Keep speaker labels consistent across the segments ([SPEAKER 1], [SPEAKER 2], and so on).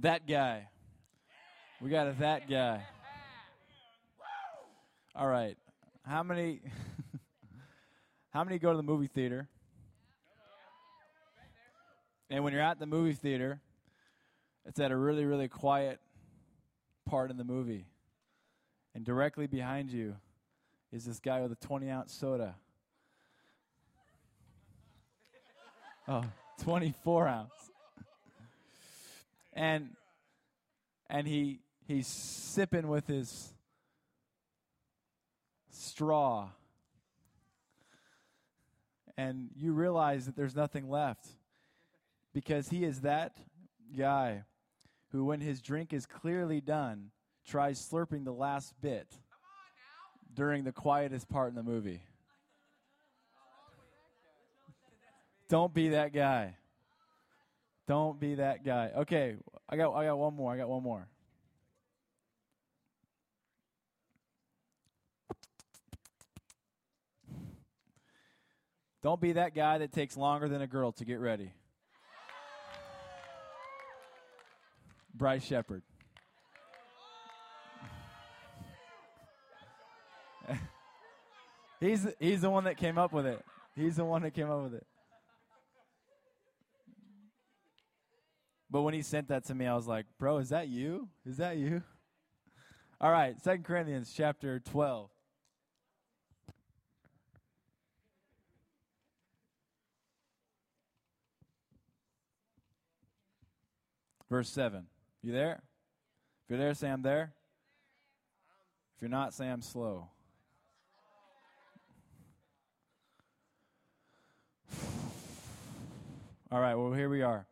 [SPEAKER 1] That guy. We got a that guy. All right. How many How many go to the movie theater? And when you're at the movie theater, it's at a really really quiet part in the movie. And directly behind you is this guy with a 20 ounce soda. Oh, 24 ounce. And and he he's sipping with his straw. And you realize that there's nothing left because he is that guy who, when his drink is clearly done, tries slurping the last bit during the quietest part in the movie. Don't be that guy. Don't be that guy. Okay, I got I got one more. I got one more. Don't be that guy that takes longer than a girl to get ready. Bryce Shepard. he's he's the one that came up with it. He's the one that came up with it. But when he sent that to me, I was like, "Bro, is that you? Is that you?" All right, Second Corinthians chapter 12. Verse 7. You there? If you're there, say I'm there. If you're not, say I'm slow. All right, well, here we are.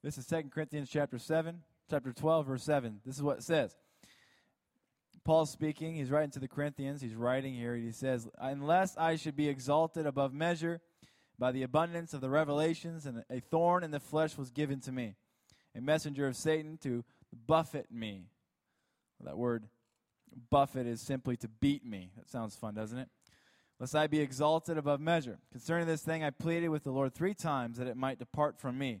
[SPEAKER 1] This is Second Corinthians chapter 7, chapter 12, verse 7. This is what it says. Paul's speaking. He's writing to the Corinthians. He's writing here. He says, Unless I should be exalted above measure by the abundance of the revelations, and a thorn in the flesh was given to me, a messenger of Satan to buffet me. That word buffet is simply to beat me. That sounds fun, doesn't it? Lest I be exalted above measure. Concerning this thing, I pleaded with the Lord three times that it might depart from me.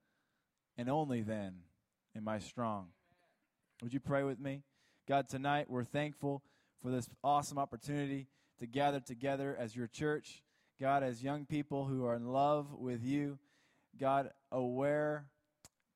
[SPEAKER 1] and only then am I strong. Would you pray with me? God, tonight we're thankful for this awesome opportunity to gather together as your church. God, as young people who are in love with you. God, aware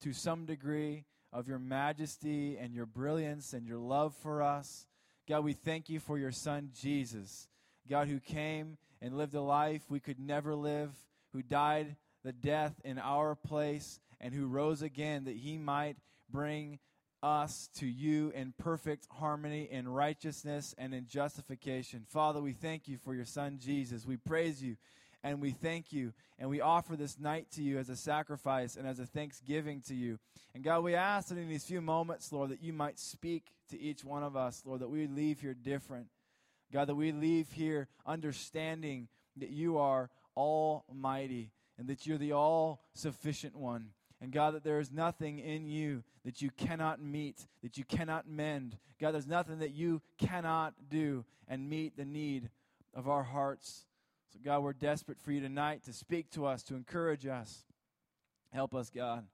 [SPEAKER 1] to some degree of your majesty and your brilliance and your love for us. God, we thank you for your son, Jesus. God, who came and lived a life we could never live, who died the death in our place, and who rose again that he might bring us to you in perfect harmony, in righteousness, and in justification. Father, we thank you for your Son, Jesus. We praise you and we thank you and we offer this night to you as a sacrifice and as a thanksgiving to you. And God, we ask that in these few moments, Lord, that you might speak to each one of us, Lord, that we leave here different. God, that we leave here understanding that you are almighty and that you're the all sufficient one. And God, that there is nothing in you that you cannot meet, that you cannot mend. God, there's nothing that you cannot do and meet the need of our hearts. So, God, we're desperate for you tonight to speak to us, to encourage us. Help us, God.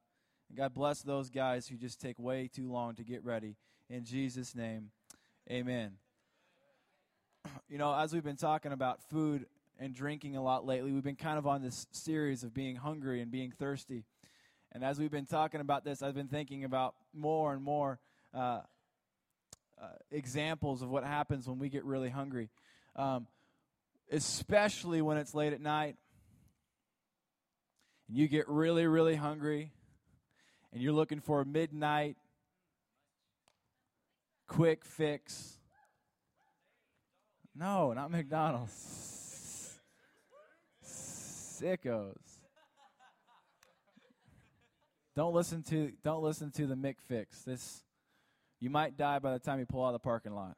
[SPEAKER 1] And God, bless those guys who just take way too long to get ready. In Jesus' name, amen. You know, as we've been talking about food and drinking a lot lately, we've been kind of on this series of being hungry and being thirsty. And as we've been talking about this, I've been thinking about more and more uh, uh, examples of what happens when we get really hungry, um, especially when it's late at night and you get really, really hungry and you're looking for a midnight quick fix. No, not McDonald's. Sickos. Don't listen to don't listen to the Mick fix. This you might die by the time you pull out of the parking lot.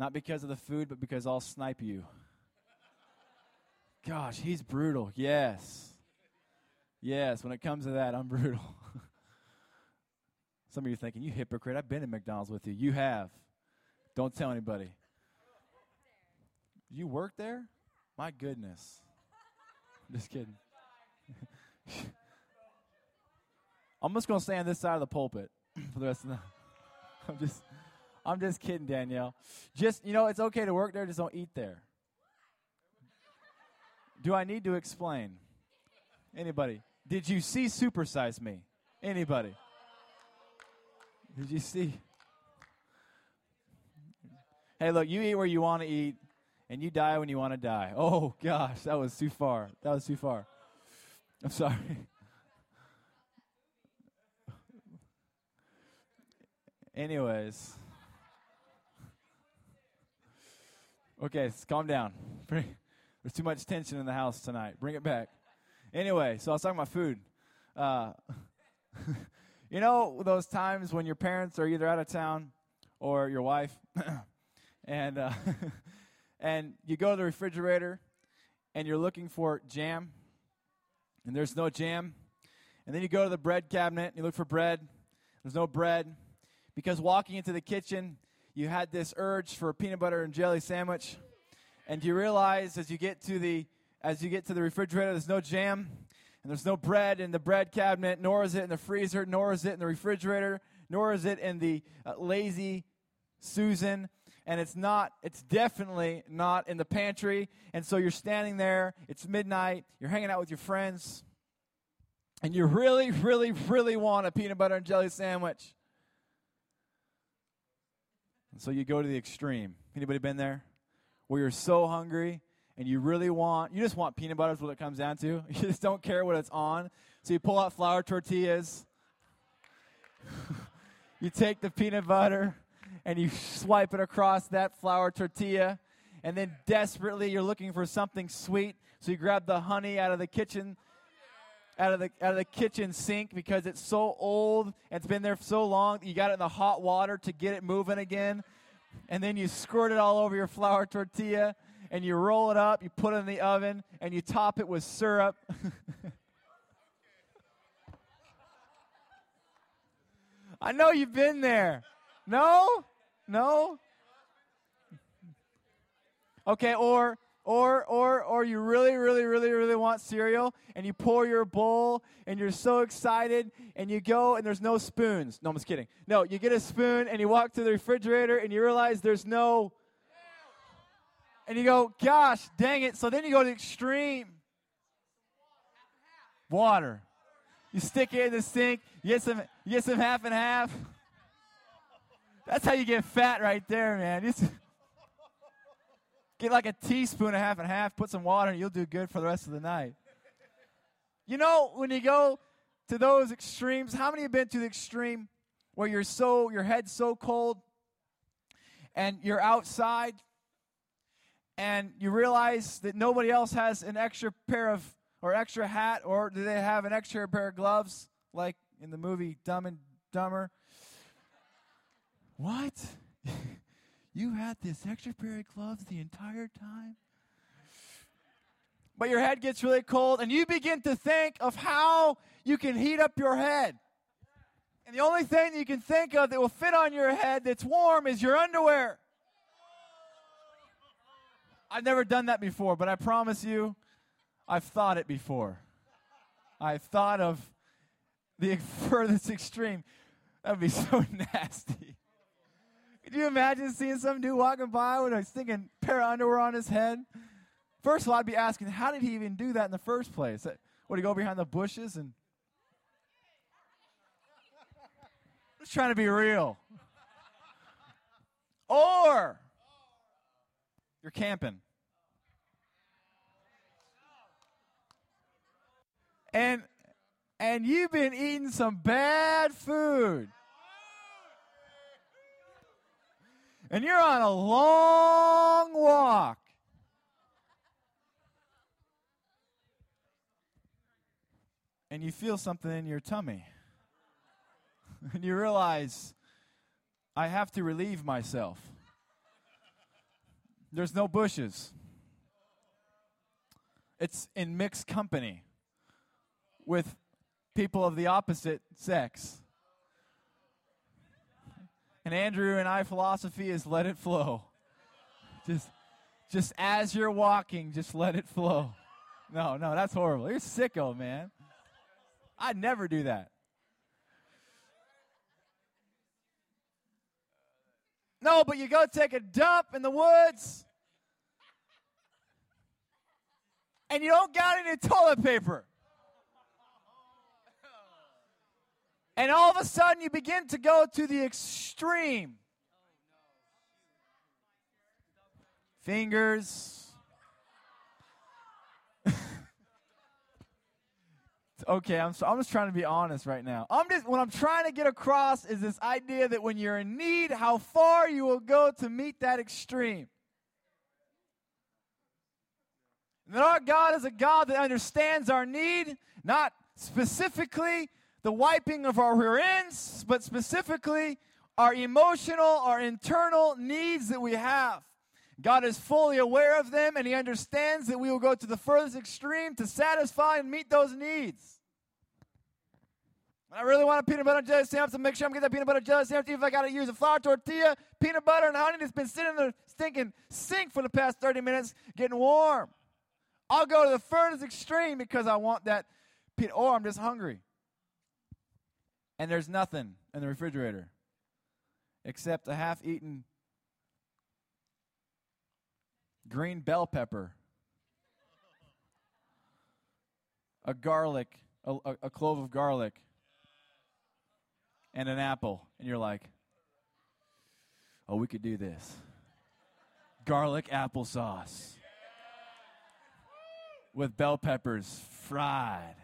[SPEAKER 1] Not because of the food, but because I'll snipe you. Gosh, he's brutal. Yes. Yes, when it comes to that, I'm brutal. Some of you are thinking, you hypocrite, I've been in McDonald's with you. You have. Don't tell anybody. You work there? My goodness. Just kidding. I'm just gonna stay on this side of the pulpit for the rest of the. I'm just, I'm just kidding, Danielle. Just you know, it's okay to work there. Just don't eat there. Do I need to explain? Anybody? Did you see Supersize Me? Anybody? Did you see? Hey, look, you eat where you want to eat, and you die when you want to die. Oh gosh, that was too far. That was too far. I'm sorry. Anyways. Okay, calm down. There's too much tension in the house tonight. Bring it back. Anyway, so I was talking about food. Uh, you know those times when your parents are either out of town or your wife, and uh, and you go to the refrigerator and you're looking for jam, and there's no jam, and then you go to the bread cabinet and you look for bread. There's no bread because walking into the kitchen, you had this urge for a peanut butter and jelly sandwich, and you realize as you get to the as you get to the refrigerator, there's no jam and there's no bread in the bread cabinet, nor is it in the freezer, nor is it in the refrigerator, nor is it in the uh, lazy Susan, and it's not, it's definitely not in the pantry. And so you're standing there, it's midnight, you're hanging out with your friends, and you really, really, really want a peanut butter and jelly sandwich. So you go to the extreme. Anybody been there? Where you're so hungry and you really want, you just want peanut butter is what it comes down to. You just don't care what it's on. So you pull out flour tortillas. you take the peanut butter and you swipe it across that flour tortilla. And then desperately you're looking for something sweet. So you grab the honey out of the kitchen out of the out of the kitchen sink because it's so old it's been there so long. You got it in the hot water to get it moving again. And then you squirt it all over your flour tortilla and you roll it up, you put it in the oven, and you top it with syrup. I know you've been there. No? No? Okay, or or or or you really really really really want cereal and you pour your bowl and you're so excited and you go and there's no spoons. No, I'm just kidding. No, you get a spoon and you walk to the refrigerator and you realize there's no and you go, gosh, dang it. So then you go to extreme. Water. You stick it in the sink, you get some you get some half and half. That's how you get fat right there, man. Get like a teaspoon of half and half, put some water, and you'll do good for the rest of the night. You know, when you go to those extremes, how many have been to the extreme where you're so your head's so cold and you're outside and you realize that nobody else has an extra pair of or extra hat or do they have an extra pair of gloves like in the movie Dumb and Dumber? What? you had this extra pair of gloves the entire time? But your head gets really cold and you begin to think of how you can heat up your head. And the only thing you can think of that will fit on your head that's warm is your underwear. I've never done that before, but I promise you, I've thought it before. I've thought of the furthest extreme. That would be so nasty. Could you imagine seeing some dude walking by with a stinking pair of underwear on his head? First of all, I'd be asking, how did he even do that in the first place? Uh, would he go behind the bushes and. Just trying to be real. Or you're camping. And and you've been eating some bad food. And you're on a long walk. and you feel something in your tummy. and you realize, I have to relieve myself. There's no bushes. It's in mixed company with people of the opposite sex. And Andrew and I philosophy is let it flow. Just just as you're walking, just let it flow. No, no, that's horrible. You're sicko, man. I'd never do that. No, but you go take a dump in the woods and you don't got any toilet paper. And all of a sudden, you begin to go to the extreme. Fingers. okay, I'm, so, I'm just trying to be honest right now. I'm just what I'm trying to get across is this idea that when you're in need, how far you will go to meet that extreme. And that our God is a God that understands our need, not specifically the wiping of our rear ends, but specifically our emotional, our internal needs that we have. God is fully aware of them, and He understands that we will go to the furthest extreme to satisfy and meet those needs. I really want a peanut butter jelly sandwich to make sure I'm getting that peanut butter jelly sandwich. Even if I got to use a flour tortilla, peanut butter and honey that's been sitting in the stinking sink for the past 30 minutes, getting warm. I'll go to the furthest extreme because I want that peanut, or I'm just hungry and there's nothing in the refrigerator except a half eaten green bell pepper, a garlic, a, a, a, clove of garlic, and an apple. And you're like, oh, we could do this. Garlic applesauce with bell peppers fried.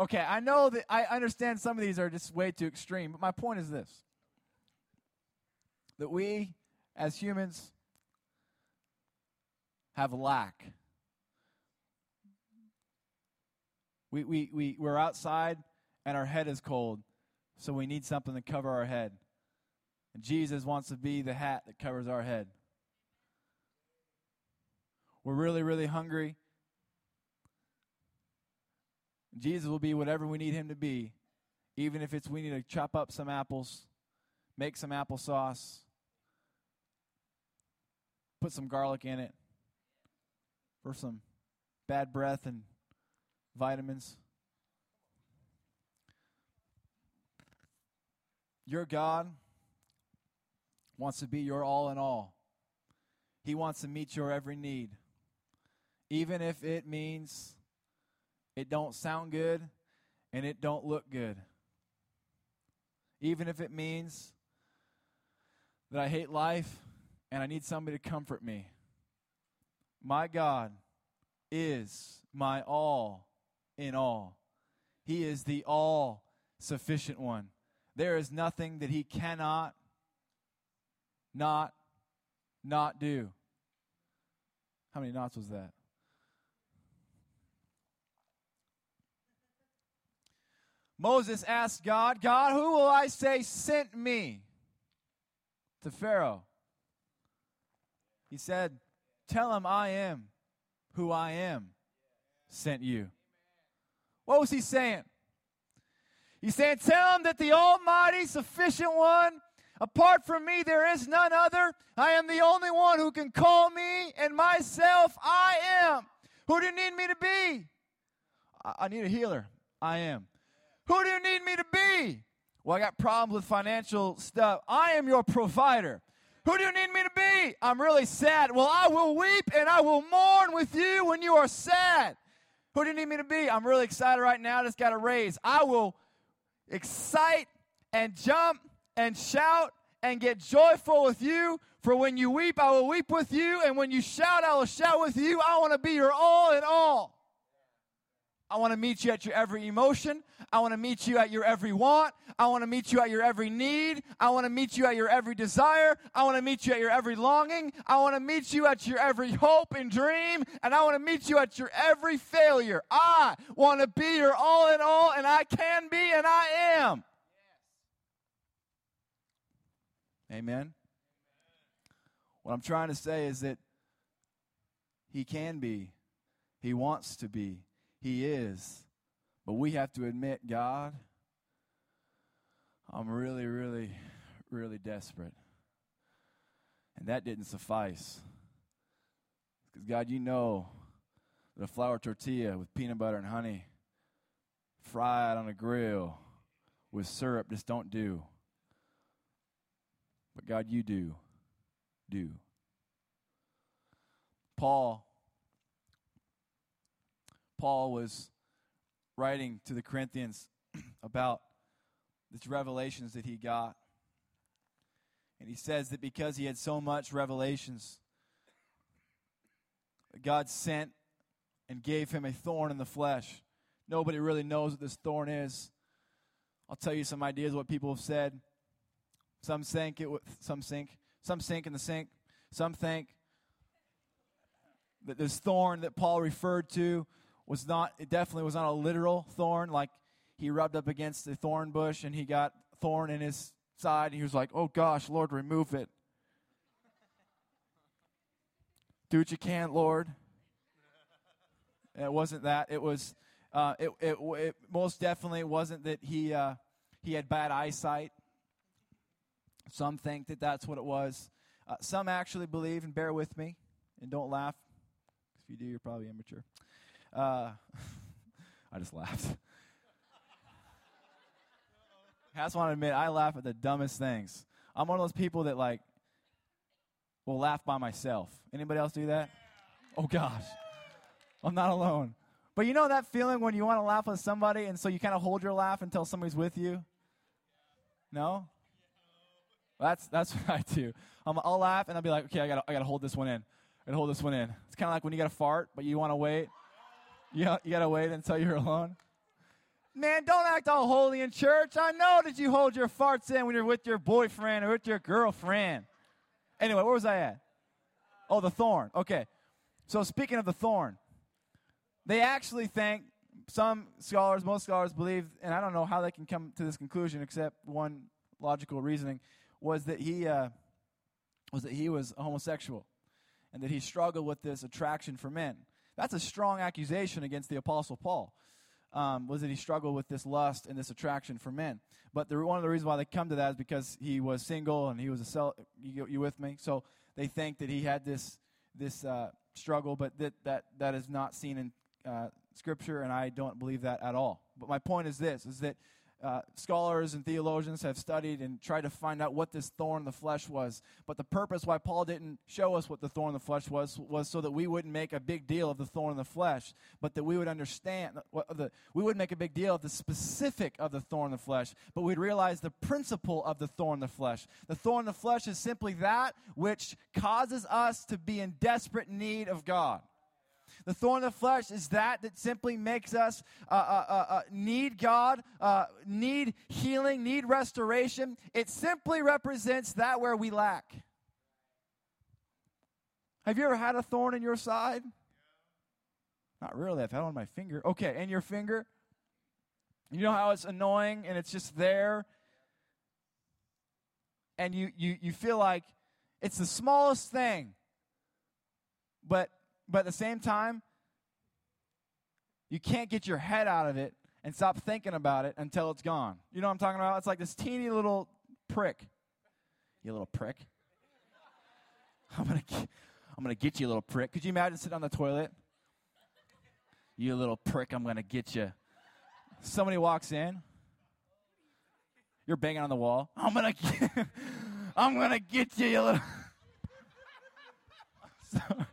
[SPEAKER 1] Okay, I know that I understand some of these are just way too extreme, but my point is this that we as humans have lack. We, we, we, we're outside and our head is cold, so we need something to cover our head. And Jesus wants to be the hat that covers our head. We're really, really hungry Jesus will be whatever we need him to be, even if it's we need to chop up some apples, make some applesauce, put some garlic in it for some bad breath and vitamins. Your God wants to be your all in all. He wants to meet your every need, even if it means it don't sound good, and it don't look good. Even if it means that I hate life and I need somebody to comfort me. My God is my all in all. He is the all sufficient one. There is nothing that he cannot not not do. How many knots was that? Moses asked God, God, who will I say sent me to Pharaoh? He said, Tell him I am who I am sent you. What was he saying? He's saying, Tell him that the Almighty, sufficient one, apart from me, there is none other. I am the only one who can call me, and myself I am. Who do you need me to be? I, I need a healer. I am. Who do you need me to be? Well, I got problems with financial stuff. I am your provider. Who do you need me to be? I'm really sad. Well, I will weep and I will mourn with you when you are sad. Who do you need me to be? I'm really excited right now. I Just got a raise. I will excite and jump and shout and get joyful with you. For when you weep, I will weep with you. And when you shout, I will shout with you. I want to be your all in all. I want to meet you at your every emotion. I want to meet you at your every want. I want to meet you at your every need. I want to meet you at your every desire. I want to meet you at your every longing. I want to meet you at your every hope and dream. And I want to meet you at your every failure. I want to be your all in all, and I can be, and I am. Amen. What I'm trying to say is that He can be, He wants to be he is. But we have to admit, God, I'm really, really, really desperate. And that didn't suffice. Because, God, you know that a flour tortilla with peanut butter and honey, fried on a grill with syrup, just don't do. But, God, you do. Do. Paul Paul was writing to the Corinthians about these revelations that he got. And he says that because he had so much revelations, God sent and gave him a thorn in the flesh. Nobody really knows what this thorn is. I'll tell you some ideas what people have said. Some think it some sink, some sink in the sink. Some think that this thorn that Paul referred to was not, it definitely was not a literal thorn, like he rubbed up against a thorn bush and he got thorn in his side. And he was like, oh gosh, Lord, remove it. Do what you can, Lord. It wasn't that. It was, uh, it, it, it, most definitely wasn't that he, uh, he had bad eyesight. Some think that that's what it was. Uh, some actually believe, and bear with me, and don't laugh. If you do, you're probably immature. Uh, I just laughed. I just want to admit, I laugh at the dumbest things. I'm one of those people that like will laugh by myself. Anybody else do that? Oh gosh, I'm not alone. But you know that feeling when you want to laugh with somebody, and so you kind of hold your laugh until somebody's with you. No. that's that's what I do. i will laugh and I'll be like, okay, I gotta I gotta hold this one in. I gotta hold this one in. It's kind of like when you got to fart, but you want to wait. You, you got to wait until you're alone? Man, don't act all holy in church. I know that you hold your farts in when you're with your boyfriend or with your girlfriend. Anyway, where was I at? Oh, the thorn. Okay. So, speaking of the thorn, they actually think, some scholars, most scholars believe, and I don't know how they can come to this conclusion except one logical reasoning, was that he, uh, was, that he was homosexual and that he struggled with this attraction for men. That's a strong accusation against the Apostle Paul. Um, was that he struggled with this lust and this attraction for men. But the, one of the reasons why they come to that is because he was single and he was a cel- you, you with me? So they think that he had this this uh, struggle, but that, that that is not seen in uh, Scripture, and I don't believe that at all. But my point is this: is that uh, scholars and theologians have studied and tried to find out what this thorn in the flesh was. But the purpose why Paul didn't show us what the thorn in the flesh was was so that we wouldn't make a big deal of the thorn in the flesh, but that we would understand what the we wouldn't make a big deal of the specific of the thorn in the flesh, but we'd realize the principle of the thorn in the flesh. The thorn in the flesh is simply that which causes us to be in desperate need of God. The thorn of the flesh is that that simply makes us uh, uh, uh, uh need God, uh, need healing, need restoration. It simply represents that where we lack. Have you ever had a thorn in your side? Not really. I've had one on my finger. Okay, in your finger. You know how it's annoying and it's just there? And you, you, you feel like it's the smallest thing, but but at the same time, you can't get your head out of it and stop thinking about it until it's gone. You know what I'm talking about? It's like this teeny little prick. You little prick. I'm gonna, I'm gonna get you, little prick. Could you imagine sitting on the toilet? You little prick, I'm gonna get you. Somebody walks in. You're banging on the wall. I'm gonna, get, I'm gonna get you, you little.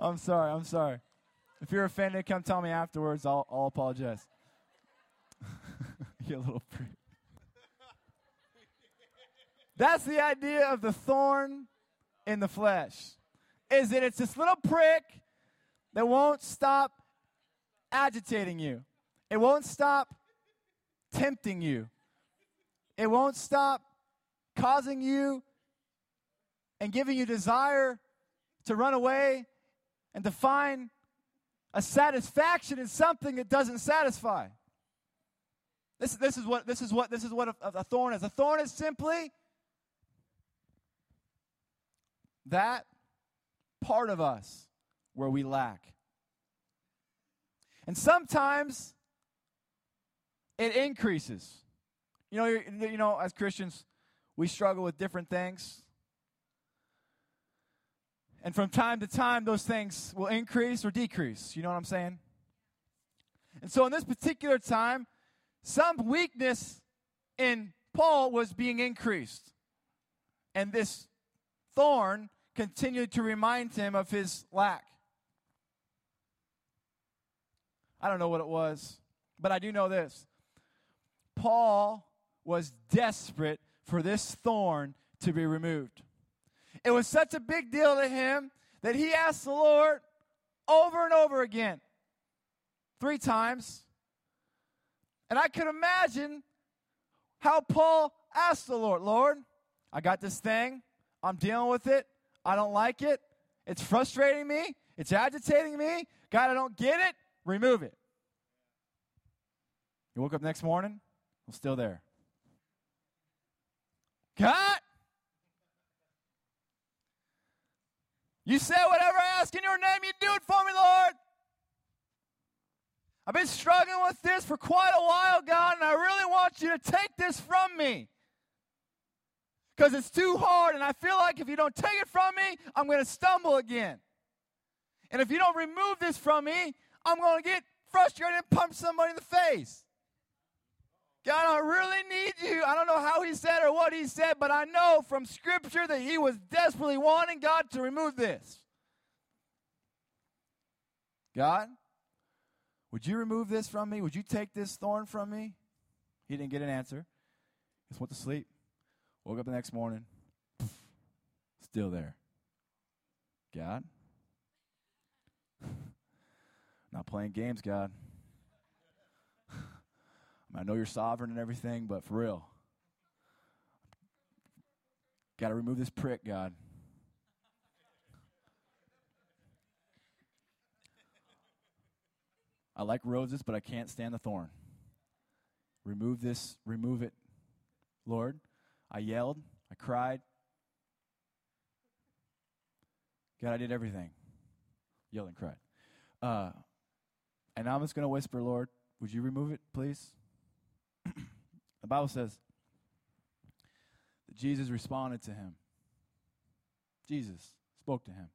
[SPEAKER 1] I'm sorry. I'm sorry. If you're offended, come tell me afterwards. I'll, I'll apologize. you little prick. That's the idea of the thorn in the flesh. Is that it's this little prick that won't stop agitating you. It won't stop tempting you. It won't stop causing you and giving you desire to run away and to find a satisfaction in something that doesn't satisfy. This, this is what this is what this is what a, a thorn is. A thorn is simply that part of us where we lack. And sometimes it increases. You know, you know, as Christians, we struggle with different things. And from time to time, those things will increase or decrease. You know what I'm saying? And so, in this particular time, some weakness in Paul was being increased. And this thorn continued to remind him of his lack. I don't know what it was, but I do know this. Paul was desperate for this thorn to be removed. It was such a big deal to him that he asked the Lord over and over again, three times. And I could imagine how Paul asked the Lord, Lord, I got this thing. I'm dealing with it. I don't like it. It's frustrating me. It's agitating me. God, I don't get it. Remove it. You woke up next morning, I'm still there. God, you said whatever I ask in your name, you do it for me, Lord. I've been struggling with this for quite a while, God, and I really want you to take this from me. Because it's too hard, and I feel like if you don't take it from me, I'm going to stumble again. And if you don't remove this from me, I'm going to get frustrated and punch somebody in the face. God, I really need you. I don't know how he said or what he said, but I know from Scripture that he was desperately wanting God to remove this. God, would you remove this from me? Would you take this thorn from me? He didn't get an answer. He just went to sleep. Woke up the next morning. Still there. God? Not playing games, God. I know you're sovereign and everything, but for real, got to remove this prick, God. I like roses, but I can't stand the thorn. Remove this, remove it, Lord. I yelled, I cried. God, I did everything. Yelled and cried. Uh, and I'm just going to whisper, Lord, would you remove it, please? The Bible says that Jesus responded to him. Jesus spoke to him.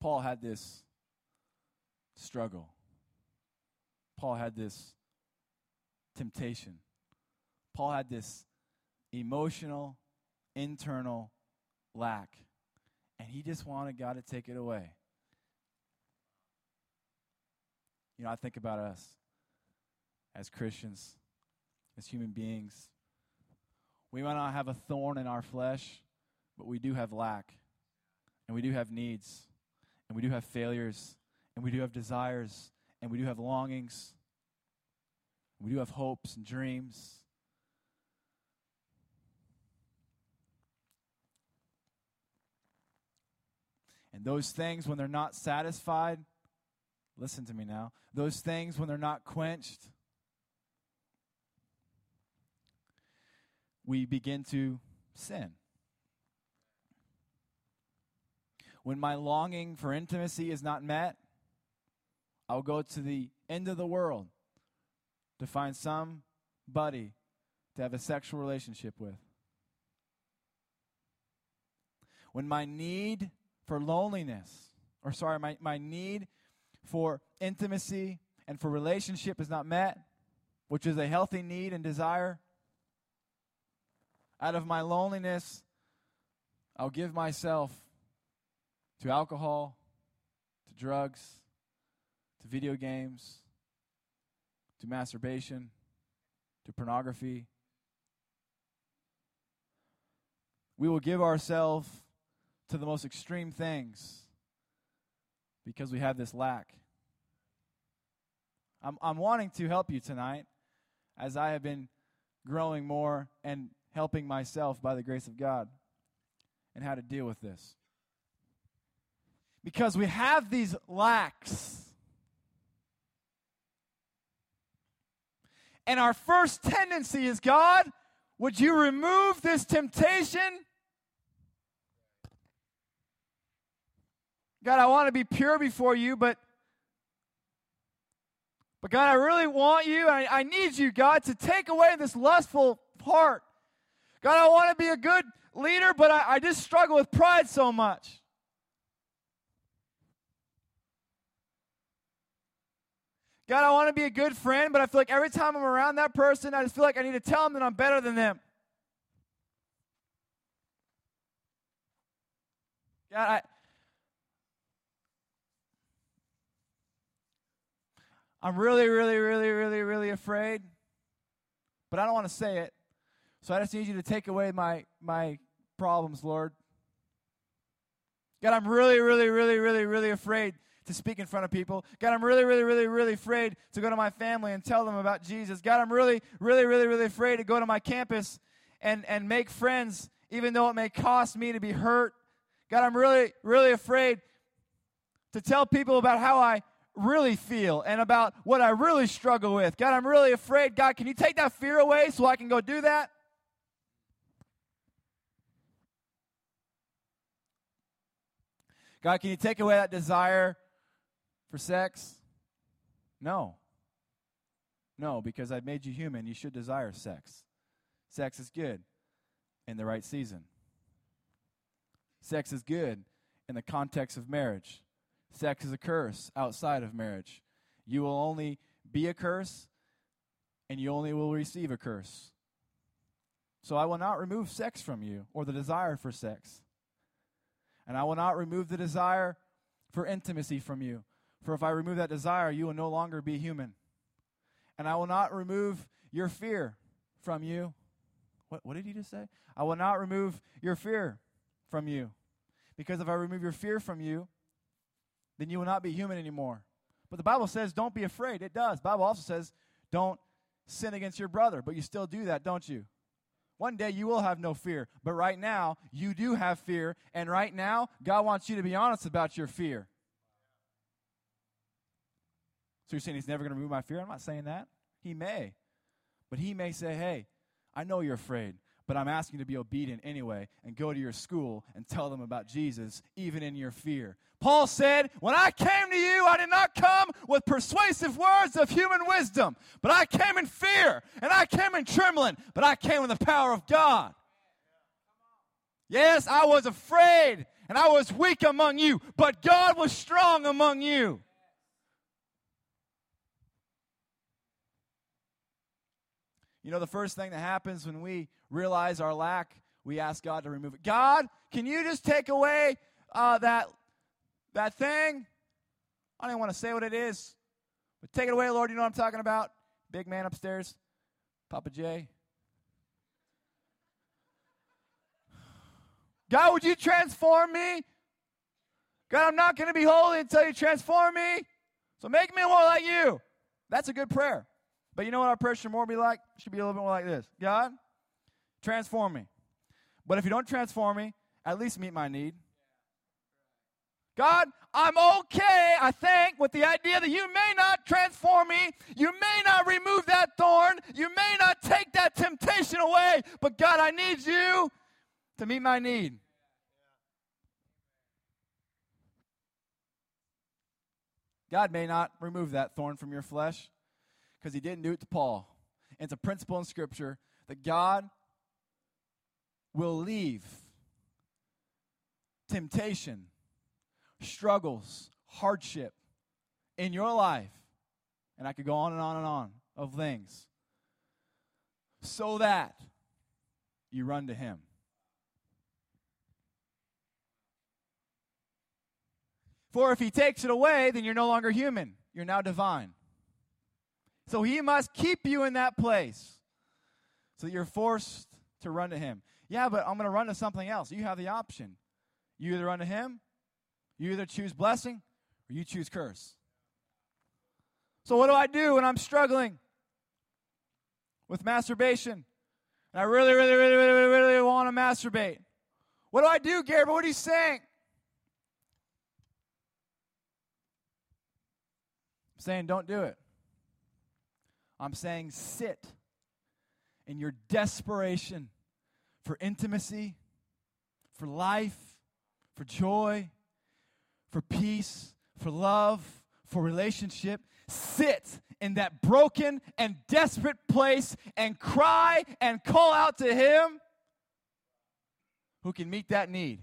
[SPEAKER 1] Paul had this struggle. Paul had this temptation. Paul had this emotional, internal lack. And he just wanted God to take it away. You know, I think about us as Christians, as human beings. We might not have a thorn in our flesh, but we do have lack, and we do have needs, and we do have failures, and we do have desires, and we do have longings, we do have hopes and dreams. And those things, when they're not satisfied, listen to me now, those things, when they're not quenched, we begin to sin. When my longing for intimacy is not met, I'll go to the end of the world to find somebody to have a sexual relationship with. When my need for loneliness, or sorry, my, my need for intimacy and for relationship is not met, which is a healthy need and desire, out of my loneliness, I'll give myself to alcohol, to drugs, to video games, to masturbation, to pornography. We will give ourselves to the most extreme things because we have this lack. I'm, I'm wanting to help you tonight as I have been growing more and helping myself by the grace of God and how to deal with this. Because we have these lacks. And our first tendency is God, would you remove this temptation? God, I want to be pure before you, but but God, I really want you. I, I need you, God, to take away this lustful heart. God, I want to be a good leader, but I, I just struggle with pride so much. God, I want to be a good friend, but I feel like every time I'm around that person, I just feel like I need to tell them that I'm better than them. God, I, I'm really, really, really, really, really afraid, but I don't want to say it. So I just need you to take away my, my problems, Lord. God, I'm really, really, really, really, really afraid to speak in front of people. God, I'm really, really, really, really afraid to go to my family and tell them about Jesus. God, I'm really, really, really, really afraid to go to my campus and, and make friends, even though it may cost me to be hurt. God, I'm really, really afraid to tell people about how I really feel and about what I really struggle with. God, I'm really afraid. God, can you take that fear away so I can go do that? God, can you take away that desire for sex? No. No, because I've made you human. You should desire sex. Sex is good in the right season. Sex is good in the context of marriage. Sex is a curse outside of marriage. You will only be a curse and you only will receive a curse. So I will not remove sex from you or the desire for sex. And I will not remove the desire for intimacy from you. For if I remove that desire, you will no longer be human. And I will not remove your fear from you. What, what did he just say? I will not remove your fear from you. Because if I remove your fear from you, then you will not be human anymore. But the Bible says, don't be afraid. It does. The Bible also says, don't sin against your brother. But you still do that, don't you? One day you will have no fear. But right now, you do have fear. And right now, God wants you to be honest about your fear. So you're saying he's never going to remove my fear? I'm not saying that. He may. But he may say, hey, I know you're afraid, but I'm asking to be obedient anyway and go to your school and tell them about Jesus, even in your fear. Paul said, When I came to you, I did not come with persuasive words of human wisdom, but I came in fear and I came in trembling, but I came in the power of God. Yes, I was afraid and I was weak among you, but God was strong among you. You know, the first thing that happens when we realize our lack, we ask God to remove it. God, can you just take away uh, that, that thing? I don't even want to say what it is, but take it away, Lord. You know what I'm talking about? Big man upstairs, Papa J. God, would you transform me? God, I'm not going to be holy until you transform me. So make me more like you. That's a good prayer. But you know what our prayer should more be like? Should be a little bit more like this God, transform me. But if you don't transform me, at least meet my need. God, I'm okay, I think, with the idea that you may not transform me. You may not remove that thorn. You may not take that temptation away. But God, I need you to meet my need. God may not remove that thorn from your flesh because he didn't do it to Paul. It's a principle in Scripture that God will leave temptation, struggles, hardship in your life, and I could go on and on and on of things, so that you run to Him. For if He takes it away, then you're no longer human, you're now divine. So he must keep you in that place so that you're forced to run to him. Yeah, but I'm going to run to something else. You have the option. You either run to Him, you either choose blessing, or you choose curse. So, what do I do when I'm struggling with masturbation? And I really, really, really, really, really, want to masturbate. What do I do? But what are you saying? I'm saying don't do it. I'm saying sit in your desperation for intimacy, for life, for joy, for peace, for love, for relationship. Sit in that broken and desperate place and cry and call out to Him who can meet that need.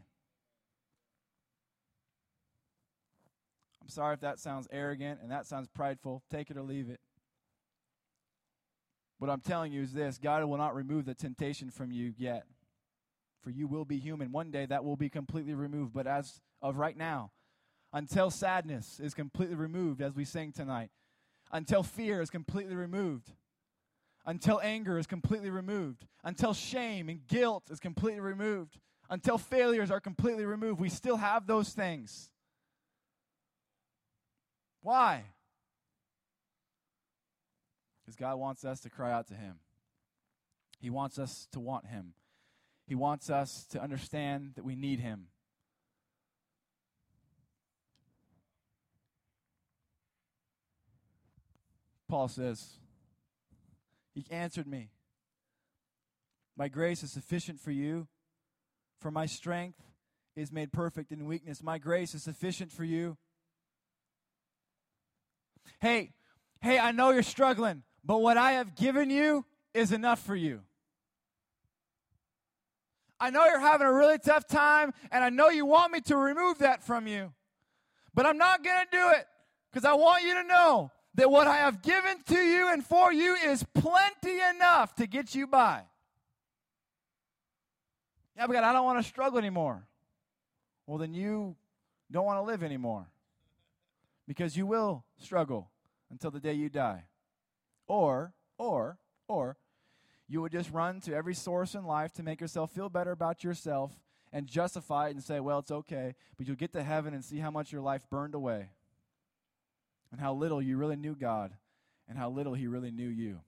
[SPEAKER 1] I'm sorry if that sounds arrogant and that sounds prideful. Take it or leave it. What I'm telling you is this God will not remove the temptation from you yet. For you will be human. One day that will be completely removed. But as of right now, until sadness is completely removed, as we sang tonight, until fear is completely removed, until anger is completely removed, until shame and guilt is completely removed, until failures are completely removed, we still have those things. Why? Because God wants us to cry out to Him. He wants us to want Him. He wants us to understand that we need Him. Paul says, He answered me, My grace is sufficient for you, for my strength is made perfect in weakness. My grace is sufficient for you. Hey, hey, I know you're struggling, but what I have given you is enough for you. I know you're having a really tough time, and I know you want me to remove that from you, but I'm not going to do it because I want you to know that what I have given to you and for you is plenty enough to get you by. Yeah, but God, I don't want to struggle anymore. Well, then you don't want to live anymore because you will struggle until the day you die. Or, or, or, you would just run to every source in life to make yourself feel better about yourself and justify it and say, well, it's okay. But you'll get to heaven and see how much your life burned away and how little you really knew God and how little He really knew you.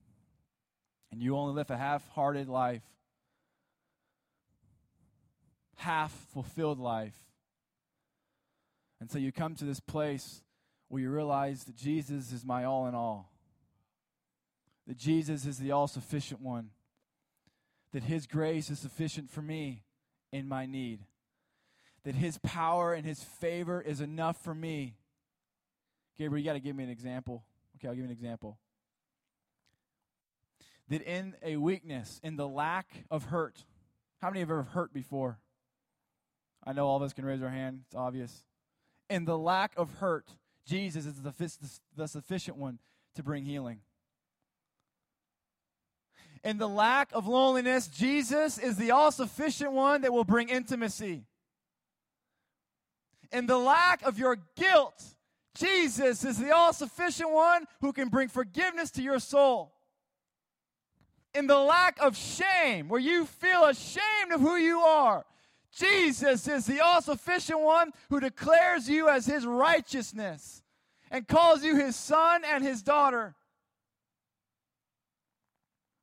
[SPEAKER 1] And you only live a half hearted life, half fulfilled life. And so you come to this place where you realize that Jesus is my all in all, that Jesus is the all sufficient one, that His grace is sufficient for me in my need, that His power and His favor is enough for me Gabriel, you got to give me an example. Okay, I'll give you an example. That in a weakness, in the lack of hurt, how many of you have ever hurt before? I know all of us can raise our hand, it's obvious. In the lack of hurt, Jesus is the, the sufficient one to bring healing. In the lack of loneliness, Jesus is the all sufficient one that will bring intimacy. In the lack of your guilt, Jesus is the all sufficient one who can bring forgiveness to your soul. In the lack of shame, where you feel ashamed of who you are, Jesus is the all sufficient one who declares you as his righteousness and calls you his son and his daughter.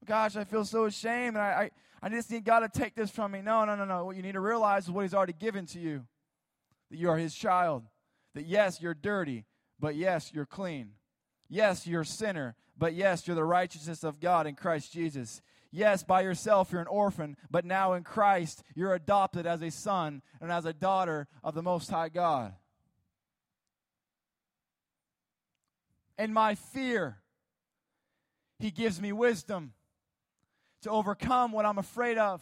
[SPEAKER 1] Gosh, I feel so ashamed, and I, I, I just need God to take this from me. No, no, no, no. What you need to realize is what he's already given to you that you are his child that yes, you're dirty, but yes, you're clean. Yes, you're a sinner, but yes, you're the righteousness of God in Christ Jesus. Yes, by yourself you're an orphan, but now in Christ you're adopted as a son and as a daughter of the Most High God. In my fear, He gives me wisdom to overcome what I'm afraid of.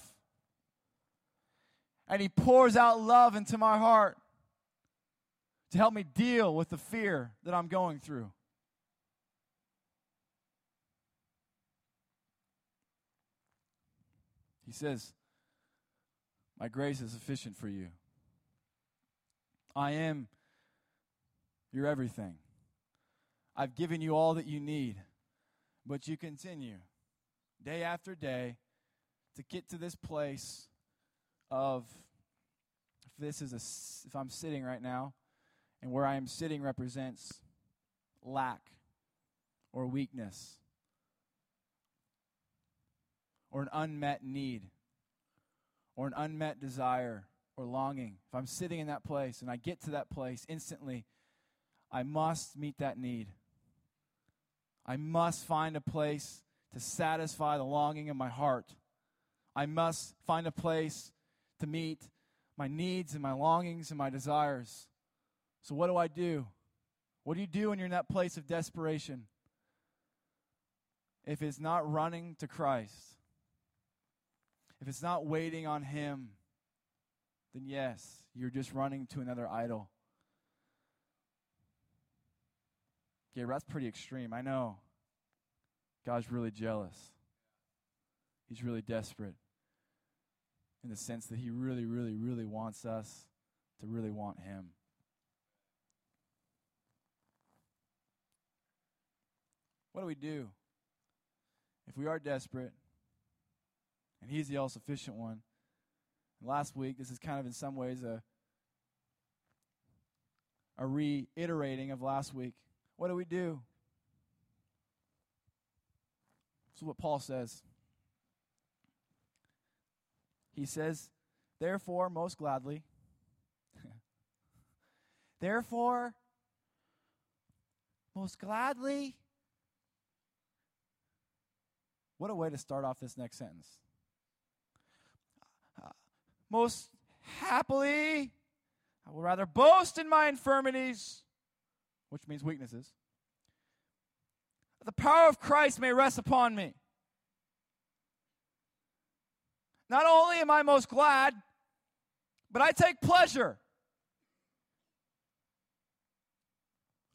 [SPEAKER 1] And He pours out love into my heart to help me deal with the fear that I'm going through. He says, My grace is sufficient for you. I am your everything. I've given you all that you need, but you continue day after day to get to this place of if this is a if I'm sitting right now and where I am sitting represents lack or weakness or an unmet need or an unmet desire or longing, if I'm sitting in that place and I get to that place instantly, I must meet that need. I must find a place to satisfy the longing of my heart. I must find a place to meet my needs and my longings and my desires. So, what do I do? What do you do when you're in that place of desperation? If it's not running to Christ, if it's not waiting on Him, then yes, you're just running to another idol. Okay, that's pretty extreme. I know. God's really jealous. He's really desperate in the sense that He really, really, really wants us to really want Him. What do we do if we are desperate and He's the all sufficient one? And last week, this is kind of in some ways a, a reiterating of last week. What do we do? This is what Paul says. He says, Therefore, most gladly, therefore, most gladly. What a way to start off this next sentence. Uh, most happily, I will rather boast in my infirmities, which means weaknesses, the power of Christ may rest upon me. Not only am I most glad, but I take pleasure.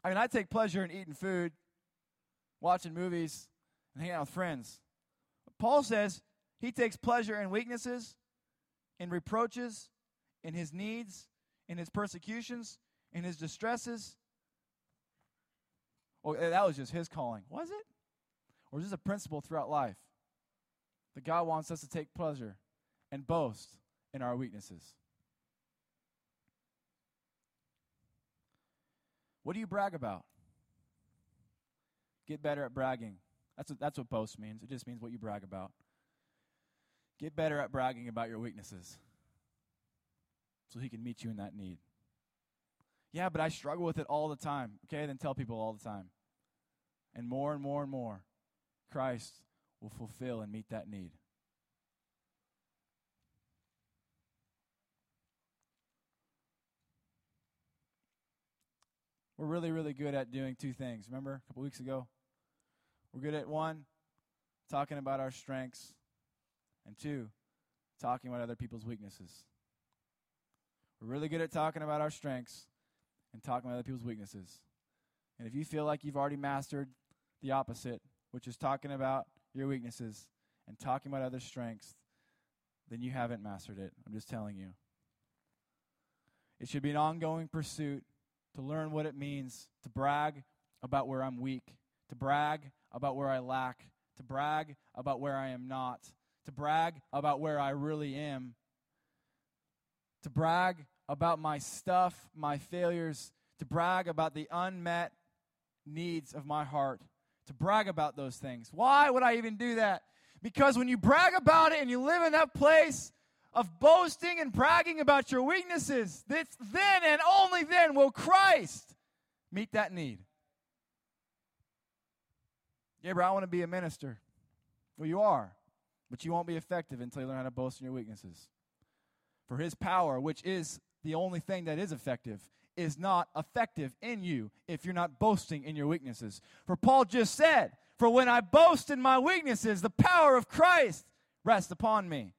[SPEAKER 1] I mean, I take pleasure in eating food, watching movies, and hanging out with friends. Paul says he takes pleasure in weaknesses, in reproaches, in his needs, in his persecutions, in his distresses. Oh, that was just his calling. Was it? Or is this a principle throughout life? That God wants us to take pleasure and boast in our weaknesses. What do you brag about? Get better at bragging. That's what, that's what boast means. It just means what you brag about. Get better at bragging about your weaknesses so he can meet you in that need. Yeah, but I struggle with it all the time. Okay, then tell people all the time. And more and more and more, Christ will fulfill and meet that need. We're really, really good at doing two things. Remember a couple weeks ago? We're good at one, talking about our strengths, and two, talking about other people's weaknesses. We're really good at talking about our strengths and talking about other people's weaknesses. And if you feel like you've already mastered the opposite, which is talking about your weaknesses and talking about other strengths, then you haven't mastered it. I'm just telling you. It should be an ongoing pursuit to learn what it means to brag about where I'm weak, to brag about where I lack, to brag about where I am not, to brag about where I really am, to brag about my stuff, my failures, to brag about the unmet needs of my heart, to brag about those things. Why would I even do that? Because when you brag about it and you live in that place of boasting and bragging about your weaknesses, that's then and only then will Christ meet that need. Gabriel, I want to be a minister. Well, you are, but you won't be effective until you learn how to boast in your weaknesses. For his power, which is the only thing that is effective, is not effective in you if you're not boasting in your weaknesses. For Paul just said, For when I boast in my weaknesses, the power of Christ rests upon me.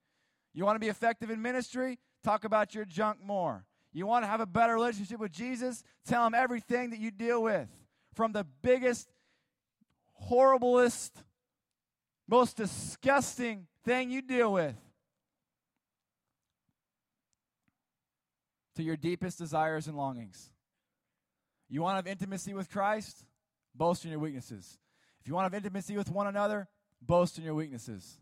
[SPEAKER 1] You want to be effective in ministry? Talk about your junk more. You want to have a better relationship with Jesus? Tell him everything that you deal with. From the biggest, horriblest, most disgusting thing you deal with to your deepest desires and longings. You want to have intimacy with Christ? Boast in your weaknesses. If you want to have intimacy with one another, boast in your weaknesses.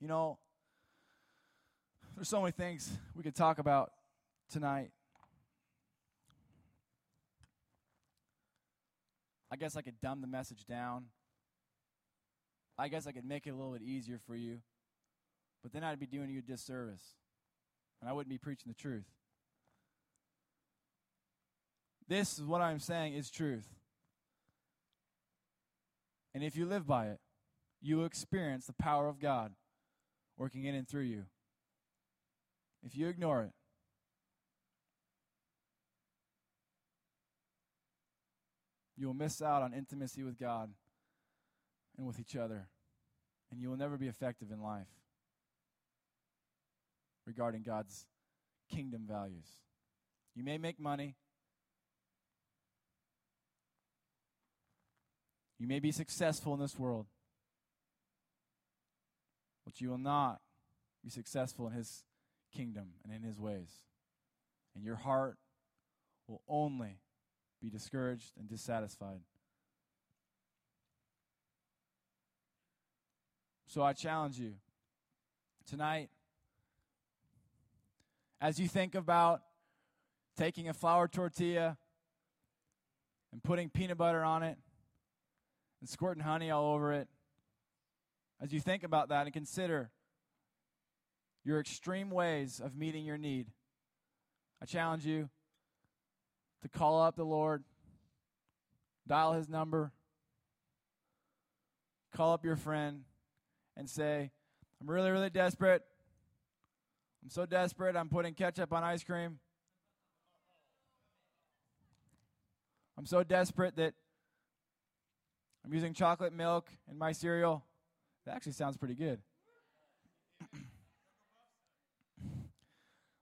[SPEAKER 1] You know, There's so many things we could talk about tonight. I guess I could dumb the message down. I guess I could make it a little bit easier for you. But then I'd be doing you a disservice. And I wouldn't be preaching the truth. This is what I'm saying is truth. And if you live by it, you will experience the power of God working in and through you. If you ignore it, you will miss out on intimacy with God and with each other, and you will never be effective in life regarding God's kingdom values. You may make money. You may be successful in this world, but you will not be successful in His kingdom and in His ways. And your heart will only be discouraged and dissatisfied. So I challenge you tonight, as you think about taking a flour tortilla and putting peanut butter on it and squirting honey all over it, as you think about that and consider your extreme ways of meeting your need, I challenge you to call up the Lord, dial his number, call up your friend, and say, I'm really, really desperate. I'm so desperate, I'm putting ketchup on ice cream. I'm so desperate that I'm using chocolate milk in my cereal. That actually sounds pretty good.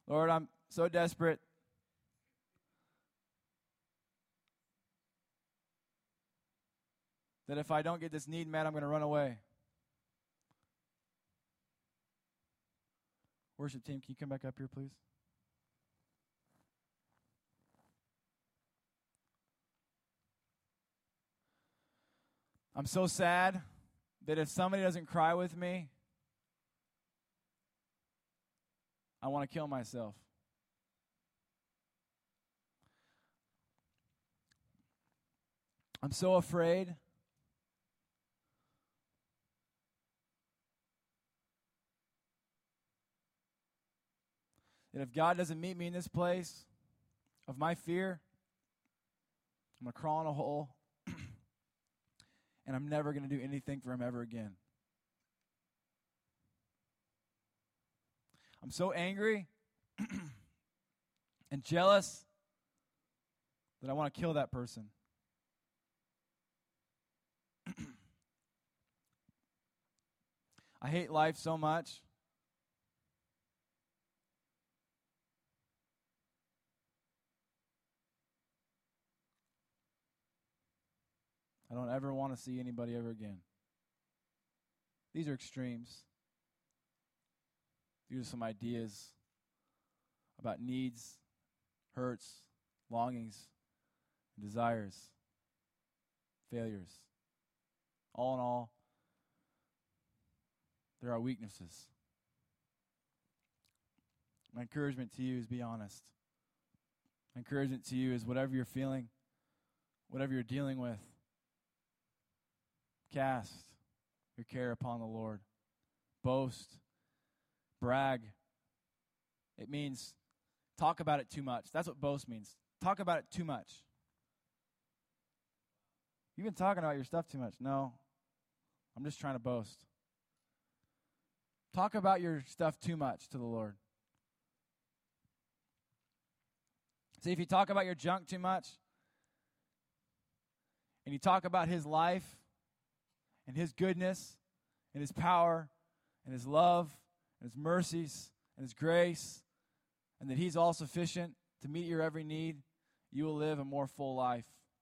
[SPEAKER 1] Lord, I'm so desperate. That if I don't get this need met, I'm going to run away. Worship team, can you come back up here, please? I'm so sad that if somebody doesn't cry with me, I want to kill myself. I'm so afraid. That if God doesn't meet me in this place of my fear, I'm going to crawl in a hole and I'm never going to do anything for him ever again. I'm so angry and jealous that I want to kill that person. I hate life so much. I don't ever want to see anybody ever again. These are extremes. These are some ideas about needs, hurts, longings, desires, failures. All in all, there are weaknesses. My encouragement to you is be honest. My encouragement to you is whatever you're feeling, whatever you're dealing with, Cast your care upon the Lord. Boast. Brag. It means talk about it too much. That's what boast means. Talk about it too much. You've been talking about your stuff too much. No, I'm just trying to boast. Talk about your stuff too much to the Lord. See, if you talk about your junk too much and you talk about His life and His goodness and His power and His love and His mercies and His grace, and that He's all sufficient to meet your every need, you will live a more full life.